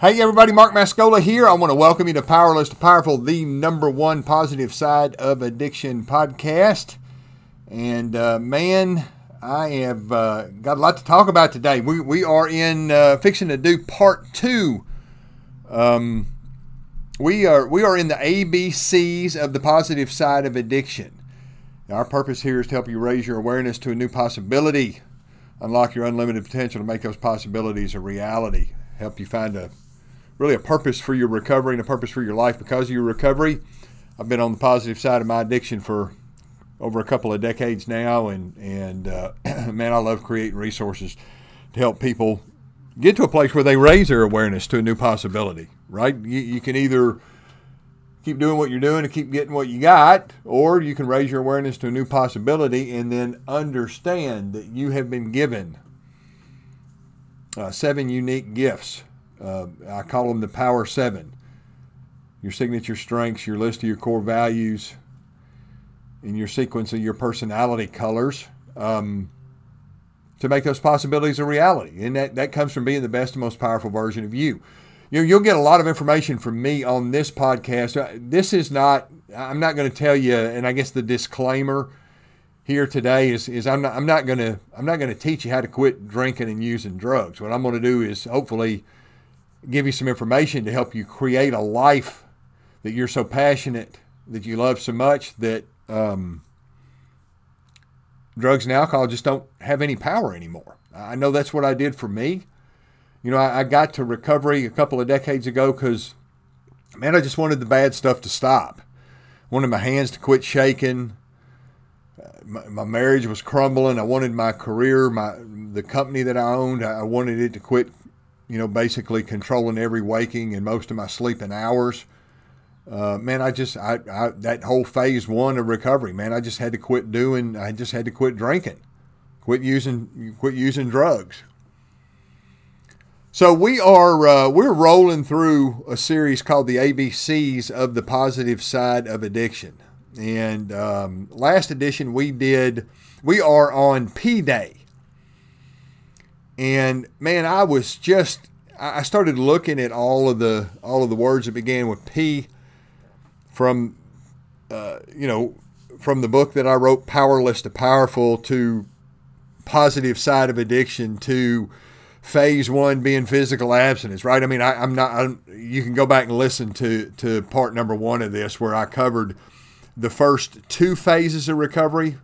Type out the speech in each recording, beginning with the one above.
Hey, everybody, Mark Mascola here. I want to welcome you to Powerless to Powerful, the number one positive side of addiction podcast. And uh, man, I have uh, got a lot to talk about today. We, we are in uh, fixing to do part two. Um, we are we are in the ABCs of the positive side of addiction. Our purpose here is to help you raise your awareness to a new possibility, unlock your unlimited potential to make those possibilities a reality, help you find a really a purpose for your recovery and a purpose for your life because of your recovery. I've been on the positive side of my addiction for over a couple of decades now, and and uh, man, I love creating resources to help people get to a place where they raise their awareness to a new possibility. Right? You, you can either keep doing what you're doing and keep getting what you got, or you can raise your awareness to a new possibility and then understand that you have been given uh, seven unique gifts uh, I call them the Power Seven. Your signature strengths, your list of your core values, and your sequence of your personality colors um, to make those possibilities a reality. And that, that comes from being the best and most powerful version of you. you you'll get a lot of information from me on this podcast. Uh, this is not, I'm not going to tell you, and I guess the disclaimer here today is, is I'm not, I'm not going to, I'm not going to teach you how to quit drinking and using drugs. What I'm going to do is hopefully give you some information to help you create a life that you're so passionate, that you love so much that um, drugs and alcohol just don't have any power anymore. I know that's what I did for me. You know, I, I got to recovery a couple of decades ago because, man, I just wanted the bad stuff to stop. I wanted my hands to quit shaking. My, my, marriage was crumbling. I wanted my career, my the company that I owned, I wanted it to quit you know, basically controlling every waking and most of my sleeping hours. Uh, man, I just, I, I, that whole phase one of recovery, man, I just had to quit doing, I just had to quit drinking, quit using, quit using drugs. So we are, uh, we're rolling through a series called the ABCs of the positive side of addiction. And um, last edition we did, we are on P Day. And man, I was just I started looking at all of the all of the words that began with P from uh, you know from the book that I wrote, Powerless to Powerful, to positive side of addiction, to phase one being physical abstinence. Right? I mean, I, am not. I'm, you can go back and listen to to part number one of this where I covered the first two phases of recovery.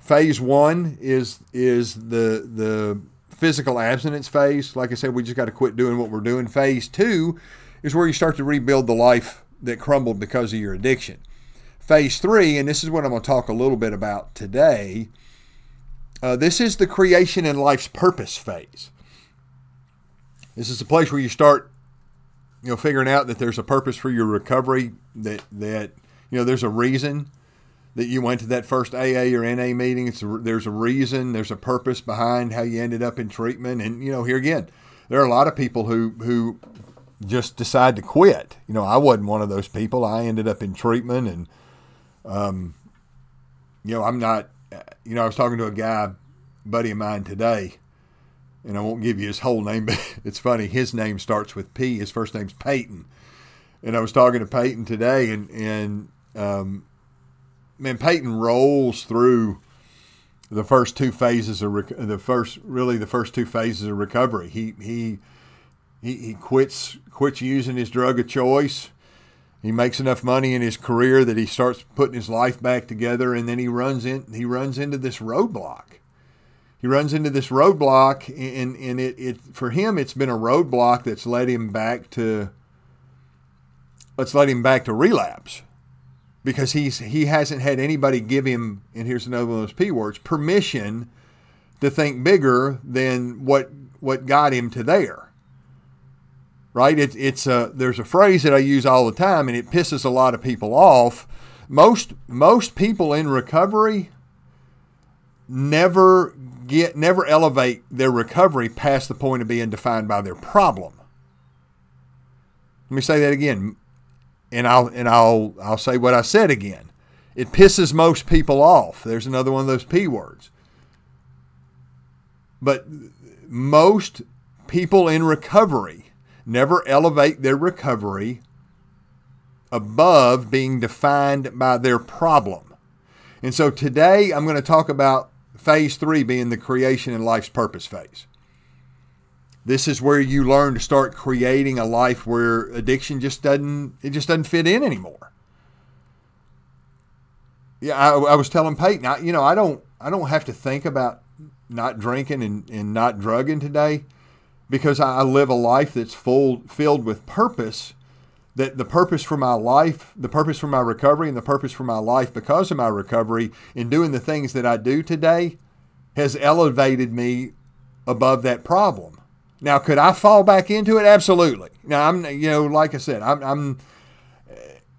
Phase one is is the the physical abstinence phase. Like I said, we just got to quit doing what we're doing. Phase two is where you start to rebuild the life that crumbled because of your addiction. Phase three, and this is what I'm going to talk a little bit about today. Uh, this is the creation and life's purpose phase. This is the place where you start, you know, figuring out that there's a purpose for your recovery. That that you know there's a reason that you went to that first AA or NA meeting. It's a, there's a reason, there's a purpose behind how you ended up in treatment. And you know, here again, there are a lot of people who who just decide to quit. You know, I wasn't one of those people. I ended up in treatment, and um, you know, I'm not. You know, I was talking to a guy, buddy of mine today, and I won't give you his whole name, but it's funny. His name starts with P. His first name's Peyton, and I was talking to Peyton today, and and um, man, Peyton rolls through the first two phases of rec- the first really the first two phases of recovery. He he he, he quits quits using his drug of choice. He makes enough money in his career that he starts putting his life back together, and then he runs in he runs into this roadblock. He runs into this roadblock, and and it, it for him it's been a roadblock that's led him back to let's let him back to relapse because he's he hasn't had anybody give him and here's another one of those p words permission to think bigger than what what got him to there. Right? It, it's a there's a phrase that i use all the time and it pisses a lot of people off. Most most people in recovery never get never elevate their recovery past the point of being defined by their problem. Let me say that again and I'll and I'll I'll say what I said again. It pisses most people off. There's another one of those p words. But most people in recovery never elevate their recovery above being defined by their problem. And so today I'm going to talk about phase three being the creation and life's purpose phase. This is where you learn to start creating a life where addiction just doesn't it just doesn't fit in anymore. Yeah, I, I was telling Peyton, I, you know, I don't I don't have to think about not drinking and, and not drugging today because I live a life that's full filled with purpose that the purpose for my life, the purpose for my recovery, and the purpose for my life because of my recovery in doing the things that I do today has elevated me above that problem. Now, could I fall back into it? Absolutely. Now, I'm, you know, like I said, I'm, I'm,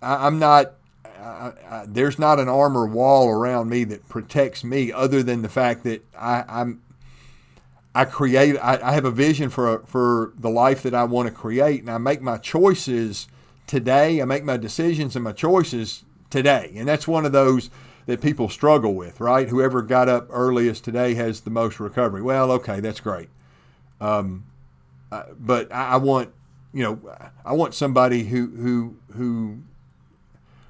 I'm not. I, I, there's not an armor wall around me that protects me, other than the fact that I, I'm I create. I, I, have a vision for for the life that I want to create, and I make my choices today. I make my decisions and my choices today. And that's one of those that people struggle with, right? Whoever got up earliest today has the most recovery. Well, okay, that's great. Um, uh, but I, I want, you know, I want somebody who, who, who,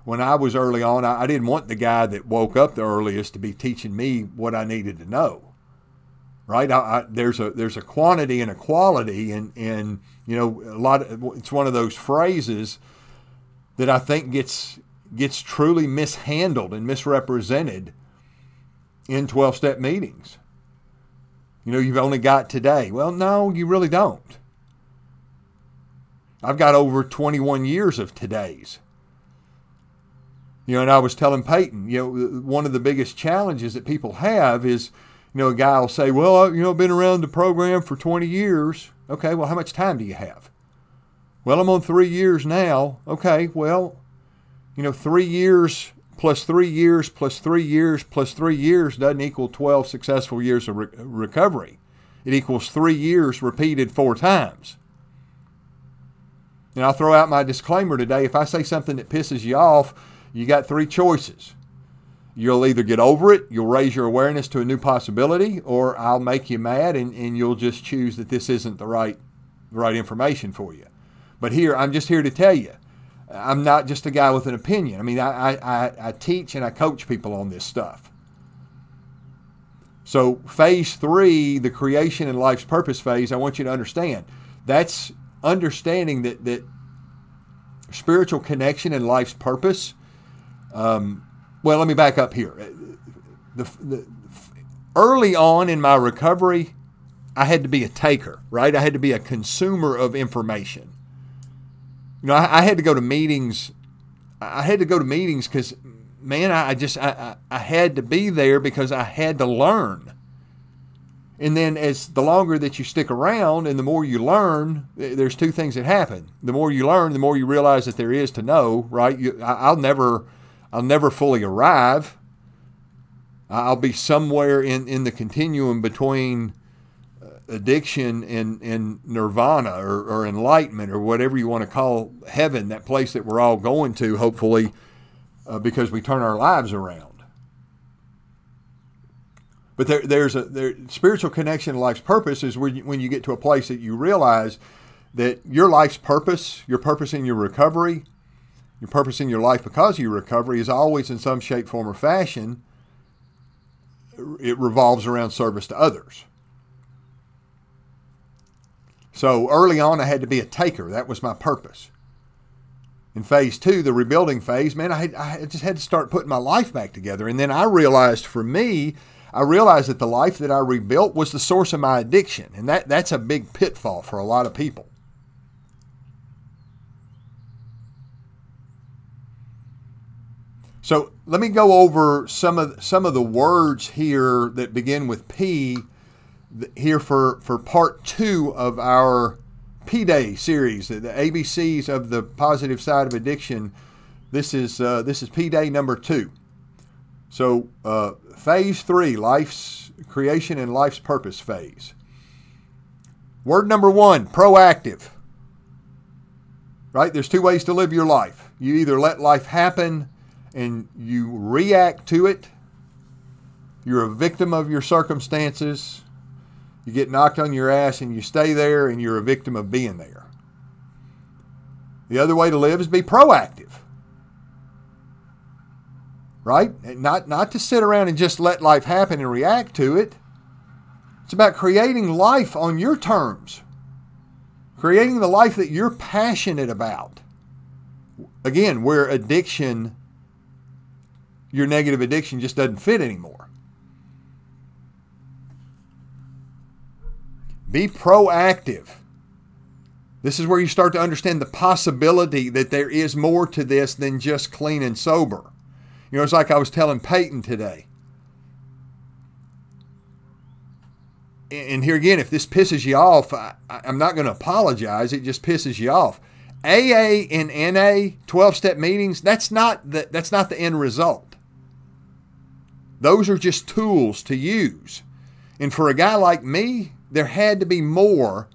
when I was early on, I, I didn't want the guy that woke up the earliest to be teaching me what I needed to know right? I, I, there's a there's a quantity and a quality, and and you know a lot. Of, it's one of those phrases that I think gets gets truly mishandled and misrepresented in 12 step meetings. You know, you've only got today. Well, no, you really don't. I've got over 21 years of today's. You know, and I was telling Peyton, you know, one of the biggest challenges that people have is you know, a guy will say, well, you know, I've been around the program for 20 years. Okay, well, how much time do you have? Well, I'm on three years now. Okay, well, you know, three years plus three years plus three years plus three years doesn't equal 12 successful years of re- recovery. It equals three years repeated four times. And I'll throw out my disclaimer today. If I say something that pisses you off, you got three choices. You'll either get over it, you'll raise your awareness to a new possibility, or I'll make you mad and, and you'll just choose that this isn't the right, the right information for you. But here, I'm just here to tell you, I'm not just a guy with an opinion. I mean, I, I, I teach and I coach people on this stuff. So, phase three, the creation and life's purpose phase, I want you to understand that's understanding that, that spiritual connection and life's purpose um, well, let me back up here. The, the, early on in my recovery, I had to be a taker, right? I had to be a consumer of information. You know, I, I had to go to meetings. I had to go to meetings because, man, I, I just I, I had to be there because I had to learn. And then, as the longer that you stick around and the more you learn, there's two things that happen. The more you learn, the more you realize that there is to know, right? You, I'll never I'll never fully arrive. I'll be somewhere in, in the continuum between addiction and, and nirvana or, or enlightenment or whatever you want to call heaven, that place that we're all going to, hopefully, uh, because we turn our lives around. But there, there's a there, spiritual connection to life's purpose is when you, when you get to a place that you realize that your life's purpose, your purpose in your recovery, your purpose in your life because of your recovery is always in some shape, form, or fashion, it revolves around service to others. So early on, I had to be a taker. That was my purpose. In phase two, the rebuilding phase, man, I, had, I just had to start putting my life back together. And then I realized for me, I realized that the life that I rebuilt was the source of my addiction. And that, that's a big pitfall for a lot of people. So let me go over some of some of the words here that begin with P here for, for part two of our P Day series, the ABCs of the positive side of addiction. This is uh, this is P Day number two. So uh, phase three, life's creation and life's purpose phase. Word number one, proactive. Right? There's two ways to live your life. You either let life happen and you react to it, you're a victim of your circumstances. You get knocked on your ass and you stay there and you're a victim of being there. The other way to live is be proactive. Right? Not not to sit around and just let life happen and react to it. It's about creating life on your terms. Creating the life that you're passionate about. Again, where addiction your negative addiction just doesn't fit anymore. Be proactive. This is where you start to understand the possibility that there is more to this than just clean and sober. You know, it's like I was telling Peyton today. And here again, if this pisses you off, I, am not going to apologize. It just pisses you off. AA and NA 12 step meetings, that's not the, that's not the end result. Those are just tools to use. And for a guy like me, there had to be more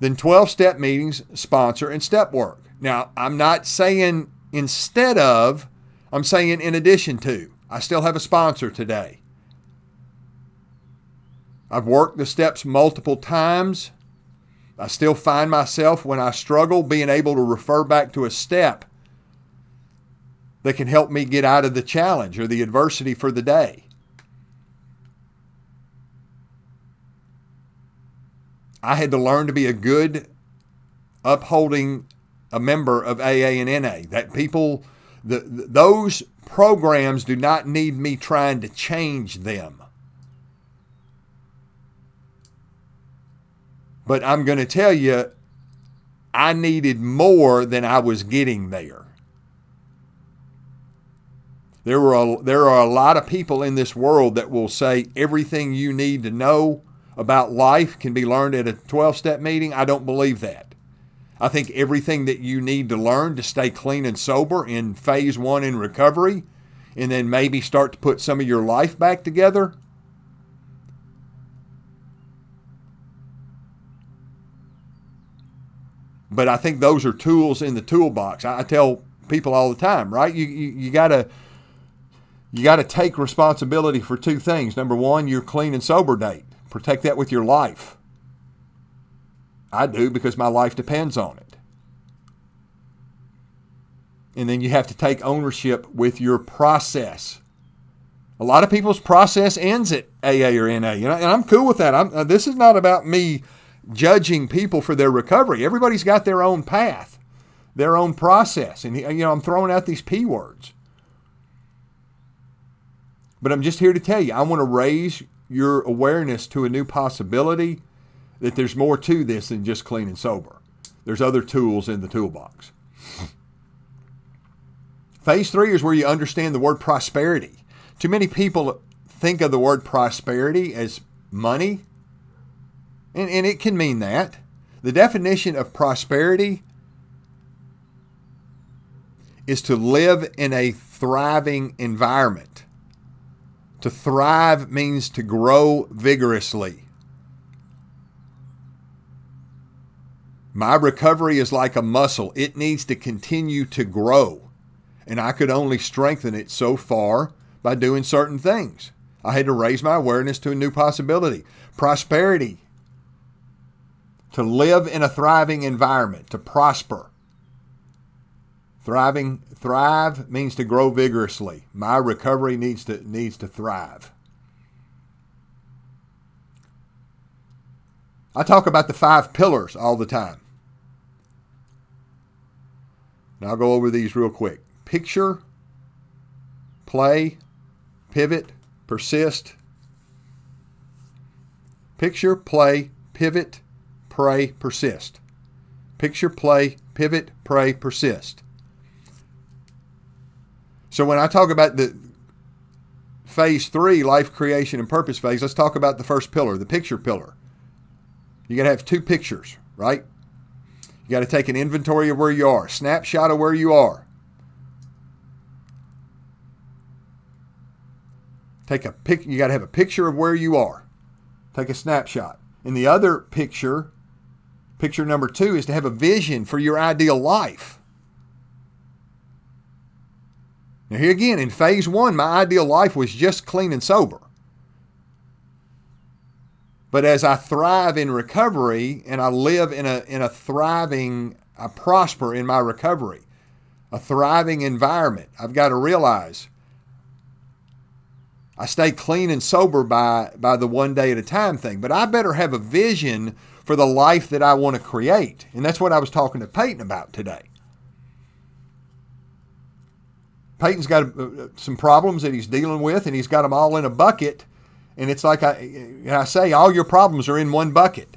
than 12 step meetings, sponsor, and step work. Now, I'm not saying instead of, I'm saying in addition to. I still have a sponsor today. I've worked the steps multiple times. I still find myself when I struggle being able to refer back to a step that can help me get out of the challenge or the adversity for the day. I had to learn to be a good upholding a member of AA and NA. That people, the, those programs do not need me trying to change them. But I'm going to tell you, I needed more than I was getting there. There were a, there are a lot of people in this world that will say everything you need to know about life can be learned at a 12 step meeting. I don't believe that. I think everything that you need to learn to stay clean and sober in phase one in recovery, and then maybe start to put some of your life back together. But I think those are tools in the toolbox. I tell people all the time, right? You, you, you got to you got to take responsibility for two things. Number one, your clean and sober date. Protect that with your life. I do because my life depends on it. And then you have to take ownership with your process. A lot of people's process ends at AA or NA, and I'm cool with that. I'm, uh, this is not about me judging people for their recovery. Everybody's got their own path, their own process, and you know, I'm throwing out these p words. But I'm just here to tell you, I want to raise your awareness to a new possibility that there's more to this than just clean and sober. There's other tools in the toolbox. Phase three is where you understand the word prosperity. Too many people think of the word prosperity as money, and, and it can mean that. The definition of prosperity is to live in a thriving environment. To thrive means to grow vigorously. My recovery is like a muscle, it needs to continue to grow. And I could only strengthen it so far by doing certain things. I had to raise my awareness to a new possibility prosperity. To live in a thriving environment, to prosper. Thriving thrive means to grow vigorously. My recovery needs to needs to thrive. I talk about the five pillars all the time. And I'll go over these real quick. Picture, play, pivot, persist. Picture, play, pivot, pray, persist. Picture, play, pivot, pray, persist. So when I talk about the phase three, life creation and purpose phase, let's talk about the first pillar, the picture pillar. You got to have two pictures, right? You got to take an inventory of where you are, snapshot of where you are. Take a pic. You got to have a picture of where you are. Take a snapshot. And the other picture, picture number two, is to have a vision for your ideal life. Now, here again, in phase one, my ideal life was just clean and sober. But as I thrive in recovery and I live in a, in a thriving I prosper in my recovery, a thriving environment. I've got to realize I stay clean and sober by, by the one day at a time thing, but I better have a vision for the life that I want to create. And that's what I was talking to Peyton about today. Peyton's got uh, some problems that he's dealing with, and he's got them all in a bucket. And it's like I, I say, all your problems are in one bucket.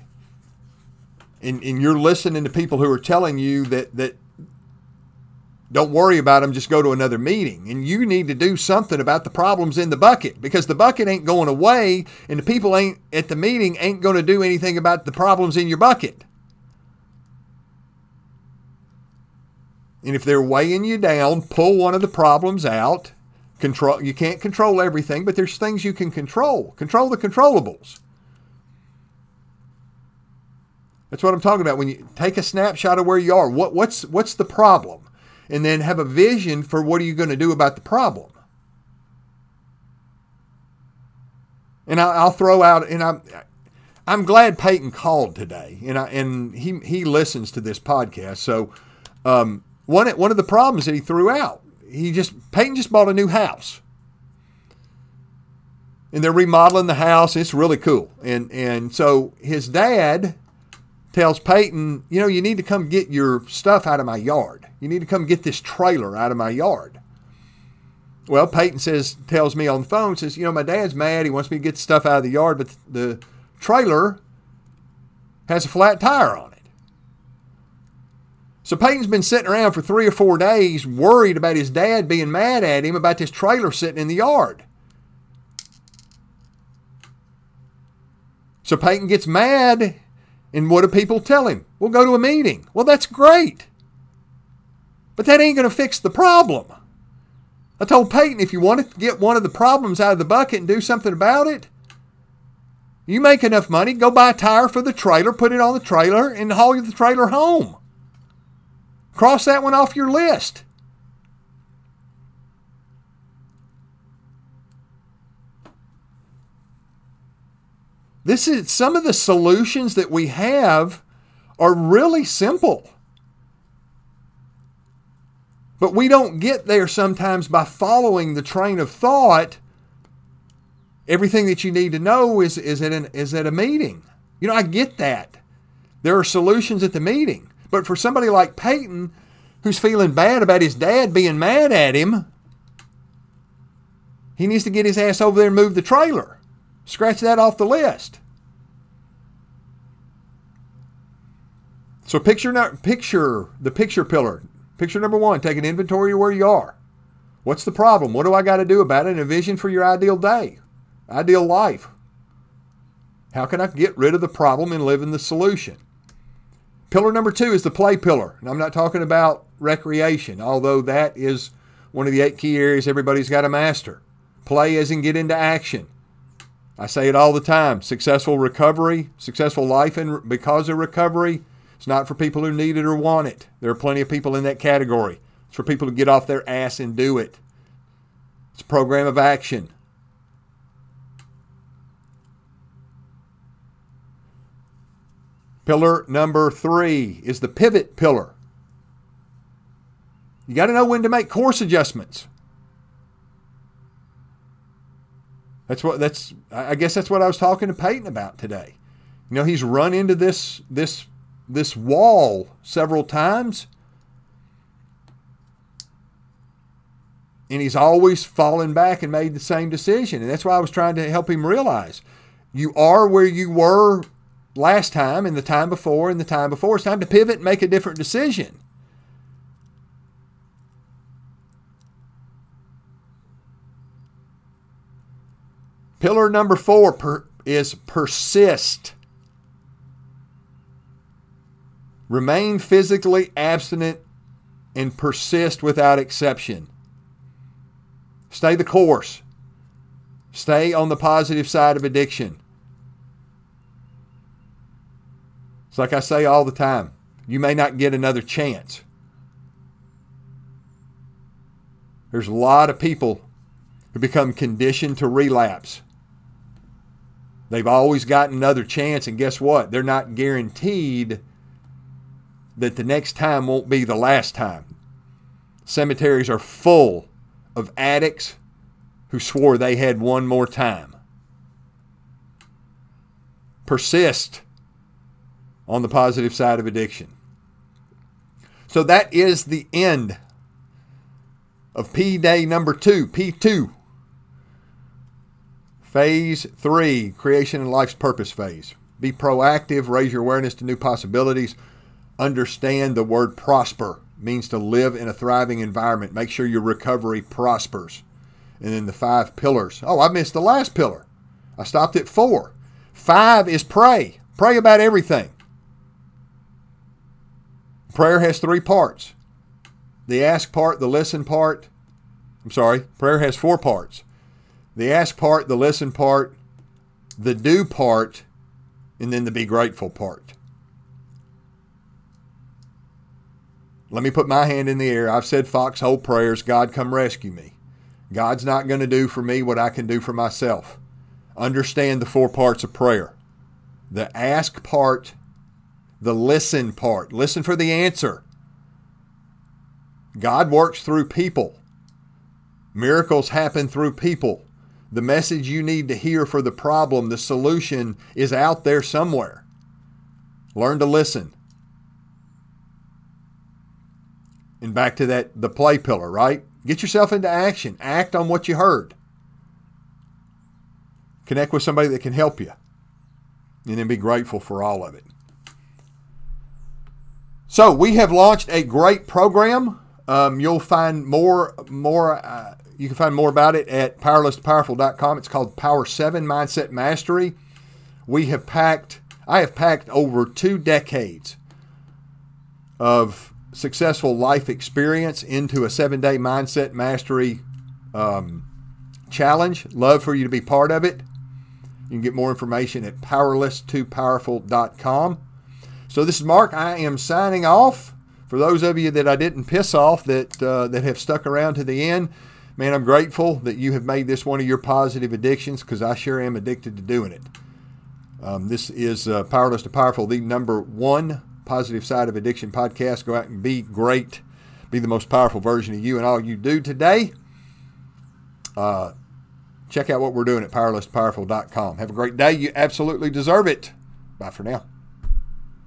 And, and you're listening to people who are telling you that, that don't worry about them, just go to another meeting. And you need to do something about the problems in the bucket because the bucket ain't going away, and the people ain't at the meeting ain't going to do anything about the problems in your bucket. And if they're weighing you down, pull one of the problems out. Control you can't control everything, but there's things you can control. Control the controllables. That's what I'm talking about. When you take a snapshot of where you are, what, what's what's the problem? And then have a vision for what are you going to do about the problem. And I, will throw out, and I'm I'm glad Peyton called today, and I, and he he listens to this podcast. So um, one one of the problems that he threw out. He just Peyton just bought a new house. And they're remodeling the house. It's really cool. And and so his dad tells Peyton, you know, you need to come get your stuff out of my yard. You need to come get this trailer out of my yard. Well, Peyton says, tells me on the phone, says, you know, my dad's mad. He wants me to get stuff out of the yard, but the trailer has a flat tire on it. So Peyton's been sitting around for three or four days worried about his dad being mad at him about this trailer sitting in the yard. So Peyton gets mad, and what do people tell him? We'll go to a meeting. Well, that's great. But that ain't going to fix the problem. I told Peyton if you want to get one of the problems out of the bucket and do something about it, you make enough money, go buy a tire for the trailer, put it on the trailer, and haul the trailer home. Cross that one off your list. This is some of the solutions that we have are really simple. But we don't get there sometimes by following the train of thought. Everything that you need to know is, is, at, an, is at a meeting. You know, I get that. There are solutions at the meeting. But for somebody like Peyton, who's feeling bad about his dad being mad at him, he needs to get his ass over there and move the trailer. Scratch that off the list. So picture picture the picture pillar. Picture number one, take an inventory of where you are. What's the problem? What do I got to do about it? And a vision for your ideal day, ideal life. How can I get rid of the problem and live in the solution? Pillar number two is the play pillar. And I'm not talking about recreation, although that is one of the eight key areas everybody's got to master. Play as in get into action. I say it all the time. Successful recovery, successful life and because of recovery, it's not for people who need it or want it. There are plenty of people in that category. It's for people to get off their ass and do it. It's a program of action. Pillar number three is the pivot pillar. You got to know when to make course adjustments. That's what that's I guess that's what I was talking to Peyton about today. You know, he's run into this this this wall several times. And he's always fallen back and made the same decision. And that's why I was trying to help him realize you are where you were last time and the time before and the time before. It's time to pivot and make a different decision. Pillar number four per, is persist. Remain physically abstinent and persist without exception. Stay the course. Stay on the positive side of addiction. It's like I say all the time you may not get another chance. There's a lot of people who become conditioned to relapse. They've always got another chance, and guess what? They're not guaranteed that the next time won't be the last time. Cemeteries are full of addicts who swore they had one more time. Persist on the positive side of addiction. So that is the end of P Day number two, P2. Phase three, creation and life's purpose phase. Be proactive, raise your awareness to new possibilities. Understand the word prosper means to live in a thriving environment. Make sure your recovery prospers. And then the five pillars. Oh, I missed the last pillar. I stopped at four. Five is pray. Pray about everything. Prayer has three parts the ask part, the listen part. I'm sorry, prayer has four parts the ask part, the listen part, the do part, and then the be grateful part. Let me put my hand in the air. I've said foxhole prayers God, come rescue me. God's not going to do for me what I can do for myself. Understand the four parts of prayer the ask part, the listen part. Listen for the answer. God works through people, miracles happen through people. The message you need to hear for the problem, the solution, is out there somewhere. Learn to listen. And back to that the play pillar, right? Get yourself into action. Act on what you heard. Connect with somebody that can help you. And then be grateful for all of it. So we have launched a great program. Um, you'll find more more. Uh, you can find more about it at powerless2powerful.com. It's called Power Seven Mindset Mastery. We have packed. I have packed over two decades of successful life experience into a seven day mindset mastery um, challenge. Love for you to be part of it. You can get more information at powerless2powerful.com. So this is Mark. I am signing off. For those of you that I didn't piss off that uh, that have stuck around to the end, man, I'm grateful that you have made this one of your positive addictions because I sure am addicted to doing it. Um, this is uh, Powerless to Powerful, the number one Positive Side of Addiction podcast. Go out and be great. Be the most powerful version of you and all you do today. Uh, check out what we're doing at powerless2powerful.com. Have a great day. You absolutely deserve it. Bye for now.